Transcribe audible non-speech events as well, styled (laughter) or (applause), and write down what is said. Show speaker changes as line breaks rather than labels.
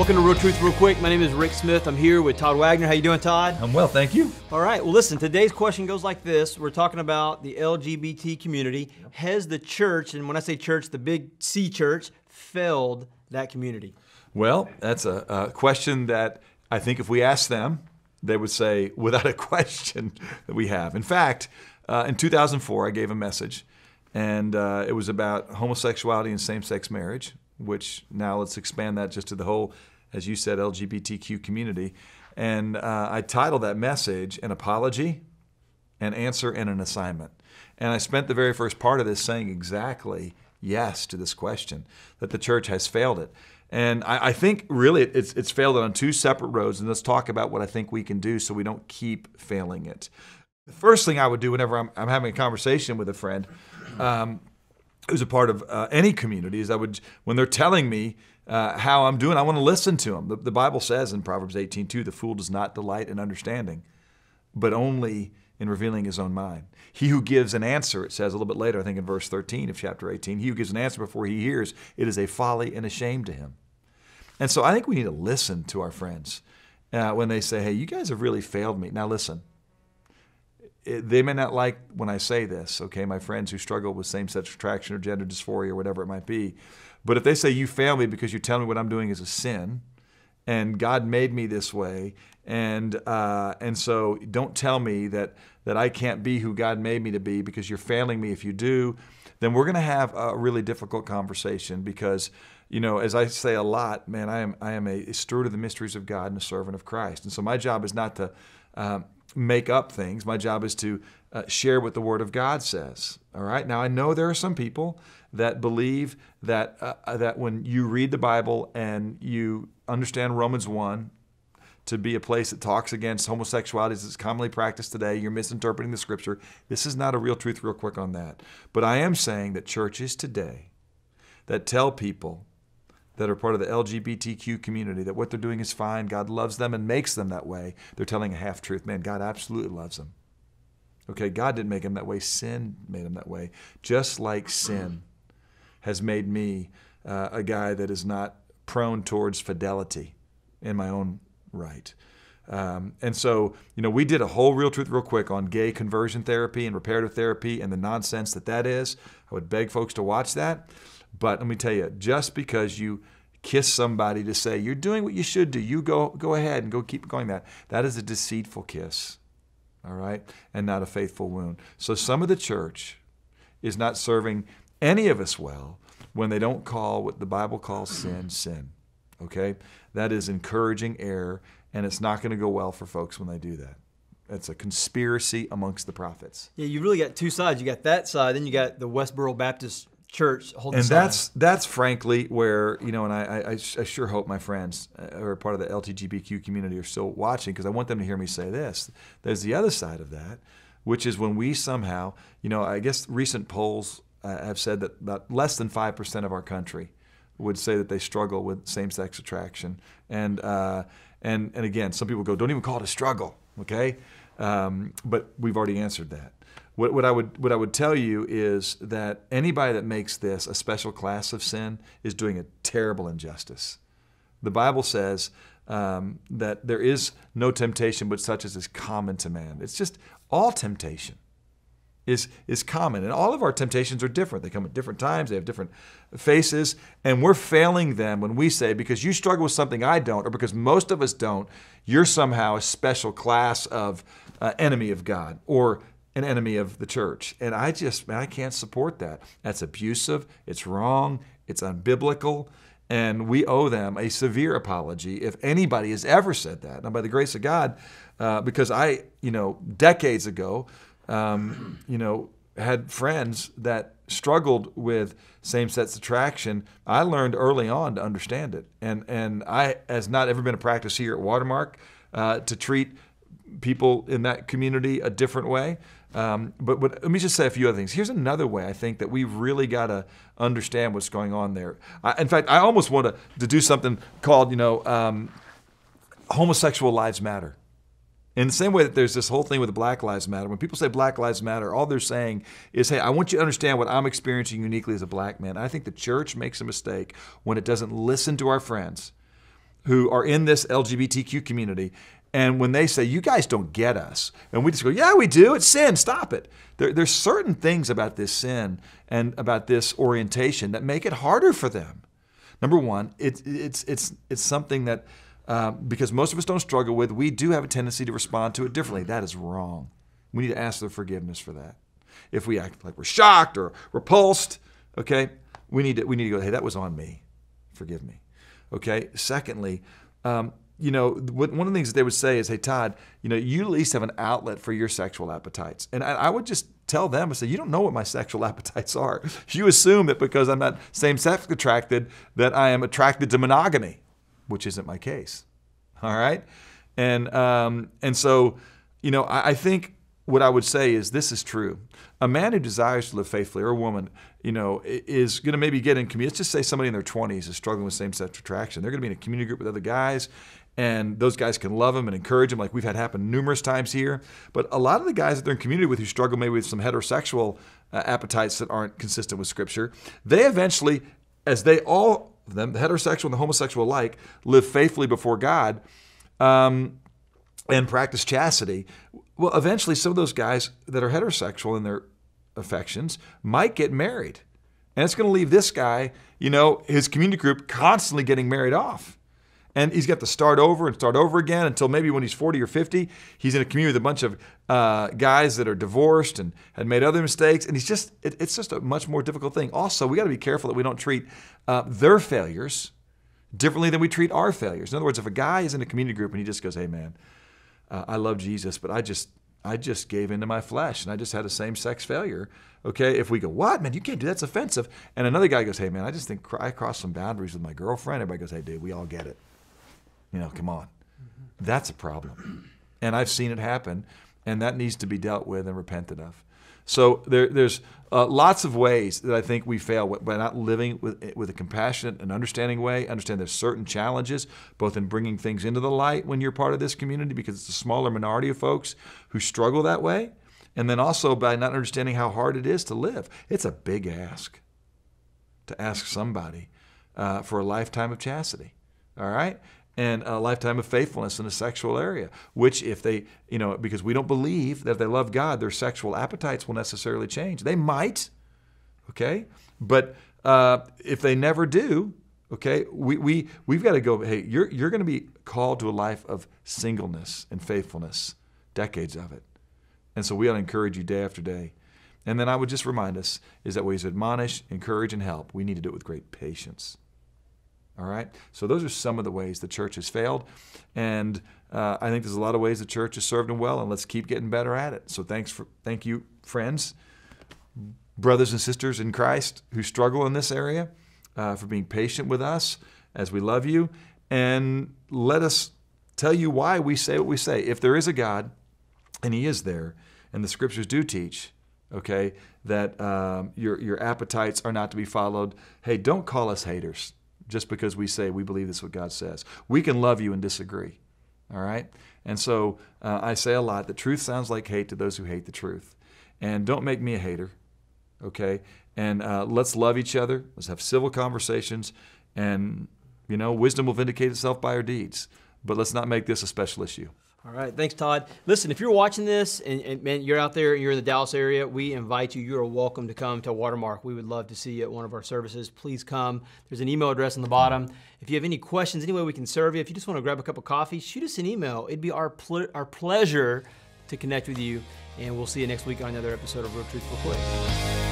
Welcome to Real Truth Real Quick. My name is Rick Smith. I'm here with Todd Wagner. How you doing, Todd?
I'm well, thank you.
All right. Well, listen, today's question goes like this. We're talking about the LGBT community. Has the church, and when I say church, the big C church, failed that community?
Well, that's a, a question that I think if we ask them, they would say without a (laughs) question that we have. In fact, uh, in 2004, I gave a message, and uh, it was about homosexuality and same sex marriage, which now let's expand that just to the whole, as you said, LGBTQ community. And uh, I titled that message An Apology, an Answer, and an Assignment. And I spent the very first part of this saying exactly yes to this question that the church has failed it. And I, I, think really it's, it's failed it on two separate roads. And let's talk about what I think we can do so we don't keep failing it. The first thing I would do whenever I'm, I'm having a conversation with a friend um, who's a part of uh, any community is I would, when they're telling me uh, how I'm doing, I want to listen to them. The, the Bible says in Proverbs 18:2, the fool does not delight in understanding, but only in revealing his own mind. He who gives an answer, it says a little bit later, I think in verse 13 of chapter 18, he who gives an answer before he hears, it is a folly and a shame to him. And so I think we need to listen to our friends uh, when they say, hey, you guys have really failed me. Now listen, it, they may not like when I say this, okay, my friends who struggle with same sex attraction or gender dysphoria or whatever it might be. But if they say, you fail me because you tell me what I'm doing is a sin, and God made me this way, and uh, and so don't tell me that that I can't be who God made me to be because you're failing me if you do, then we're going to have a really difficult conversation because you know, as I say a lot, man, I am I am a steward of the mysteries of God and a servant of Christ, and so my job is not to um, make up things. My job is to uh, share what the Word of God says. All right. Now I know there are some people that believe that uh, that when you read the Bible and you understand Romans one to be a place that talks against homosexuality as it's commonly practiced today. You're misinterpreting the scripture. This is not a real truth, real quick on that. But I am saying that churches today that tell people that are part of the LGBTQ community that what they're doing is fine, God loves them and makes them that way, they're telling a half truth. Man, God absolutely loves them. Okay, God didn't make them that way, sin made them that way. Just like sin has made me uh, a guy that is not prone towards fidelity in my own right. Um, and so, you know, we did a whole real truth real quick on gay conversion therapy and reparative therapy and the nonsense that that is. I would beg folks to watch that. But let me tell you, just because you kiss somebody to say you're doing what you should do, you go go ahead and go keep going that. That is a deceitful kiss. All right? And not a faithful wound. So some of the church is not serving any of us well when they don't call what the Bible calls sin sin. Okay? That is encouraging error, and it's not going to go well for folks when they do that. It's a conspiracy amongst the prophets.
Yeah, you really got two sides. You got that side, then you got the Westboro Baptist Church.
And that's that's frankly where you know, and I, I, I sure hope my friends uh, who are part of the LGBTQ community are still watching because I want them to hear me say this. There's the other side of that, which is when we somehow, you know, I guess recent polls uh, have said that about less than five percent of our country would say that they struggle with same-sex attraction. And uh, and and again, some people go, don't even call it a struggle, okay? Um, but we've already answered that. What, what I would what I would tell you is that anybody that makes this a special class of sin is doing a terrible injustice. The Bible says um, that there is no temptation but such as is common to man. It's just all temptation is, is common. And all of our temptations are different. They come at different times, they have different faces, and we're failing them when we say, because you struggle with something I don't, or because most of us don't, you're somehow a special class of uh, enemy of God or an enemy of the church. And I just, man, I can't support that. That's abusive, it's wrong, it's unbiblical. And we owe them a severe apology if anybody has ever said that. Now, by the grace of God, uh, because I, you know, decades ago, um, you know, had friends that struggled with same-sex attraction. I learned early on to understand it, and and I has not ever been a practice here at Watermark uh, to treat people in that community a different way. Um, but, but let me just say a few other things. Here's another way I think that we've really got to understand what's going on there. I, in fact, I almost want to, to do something called, you know, um, homosexual lives matter. In the same way that there's this whole thing with Black Lives Matter, when people say Black Lives Matter, all they're saying is, hey, I want you to understand what I'm experiencing uniquely as a black man. I think the church makes a mistake when it doesn't listen to our friends who are in this LGBTQ community. And when they say, you guys don't get us, and we just go, yeah, we do, it's sin, stop it. There, there's certain things about this sin and about this orientation that make it harder for them. Number one, it, it's, it's, it's something that, uh, because most of us don't struggle with, we do have a tendency to respond to it differently. That is wrong. We need to ask their forgiveness for that. If we act like we're shocked or repulsed, okay, we need to, we need to go, hey, that was on me. Forgive me. Okay. Secondly, um, you know, one of the things that they would say is, hey, Todd, you know, you at least have an outlet for your sexual appetites. And I, I would just tell them, I say, you don't know what my sexual (laughs) appetites are. You assume that because I'm not same sex attracted, that I am attracted to monogamy, which isn't my case. All right. And, um, and so, you know, I, I think what I would say is this is true. A man who desires to live faithfully, or a woman, you know, is going to maybe get in community. Let's just say somebody in their 20s is struggling with same-sex attraction. They're going to be in a community group with other guys, and those guys can love them and encourage them, like we've had happen numerous times here. But a lot of the guys that they're in community with who struggle maybe with some heterosexual uh, appetites that aren't consistent with Scripture, they eventually, as they all of them, the heterosexual and the homosexual alike, live faithfully before God. Um, and practice chastity, well, eventually some of those guys that are heterosexual in their affections might get married. And it's going to leave this guy, you know, his community group constantly getting married off. And he's got to start over and start over again until maybe when he's 40 or 50, he's in a community with a bunch of uh, guys that are divorced and had made other mistakes. And he's just, it, it's just a much more difficult thing. Also, we got to be careful that we don't treat uh, their failures differently than we treat our failures. In other words, if a guy is in a community group and he just goes, hey, man, uh, I love Jesus, but I just I just gave into my flesh and I just had a same sex failure. Okay, if we go, what man, you can't do that, that's offensive. And another guy goes, hey man, I just think I crossed some boundaries with my girlfriend. Everybody goes, hey dude, we all get it. You know, come on, that's a problem, and I've seen it happen, and that needs to be dealt with and repented of. So there, there's uh, lots of ways that I think we fail by not living with, with a compassionate and understanding way. Understand there's certain challenges, both in bringing things into the light when you're part of this community, because it's a smaller minority of folks who struggle that way, and then also by not understanding how hard it is to live. It's a big ask to ask somebody uh, for a lifetime of chastity. All right? And a lifetime of faithfulness in the sexual area, which if they, you know, because we don't believe that if they love God, their sexual appetites will necessarily change. They might, okay? But uh, if they never do, okay, we, we, we've got to go, hey, you're, you're going to be called to a life of singleness and faithfulness, decades of it. And so we ought to encourage you day after day. And then I would just remind us is that we admonish, encourage, and help. We need to do it with great patience. All right? So those are some of the ways the church has failed. And uh, I think there's a lot of ways the church has served them well, and let's keep getting better at it. So thanks for thank you, friends, brothers and sisters in Christ who struggle in this area, uh, for being patient with us as we love you, and let us tell you why we say what we say. If there is a God, and He is there, and the Scriptures do teach, okay, that um, your your appetites are not to be followed. Hey, don't call us haters just because we say we believe this is what God says. We can love you and disagree. All right? And so uh, I say a lot that truth sounds like hate to those who hate the truth. And don't make me a hater, okay? And uh, let's love each other. Let's have civil conversations. And, you know, wisdom will vindicate itself by our deeds. But let's not make this a special issue.
All right, thanks, Todd. Listen, if you're watching this and, and man, you're out there you're in the Dallas area, we invite you. You are welcome to come to Watermark. We would love to see you at one of our services. Please come. There's an email address on the bottom. If you have any questions, any way we can serve you, if you just want to grab a cup of coffee, shoot us an email. It'd be our our pleasure to connect with you. And we'll see you next week on another episode of Real Truth Real Quick.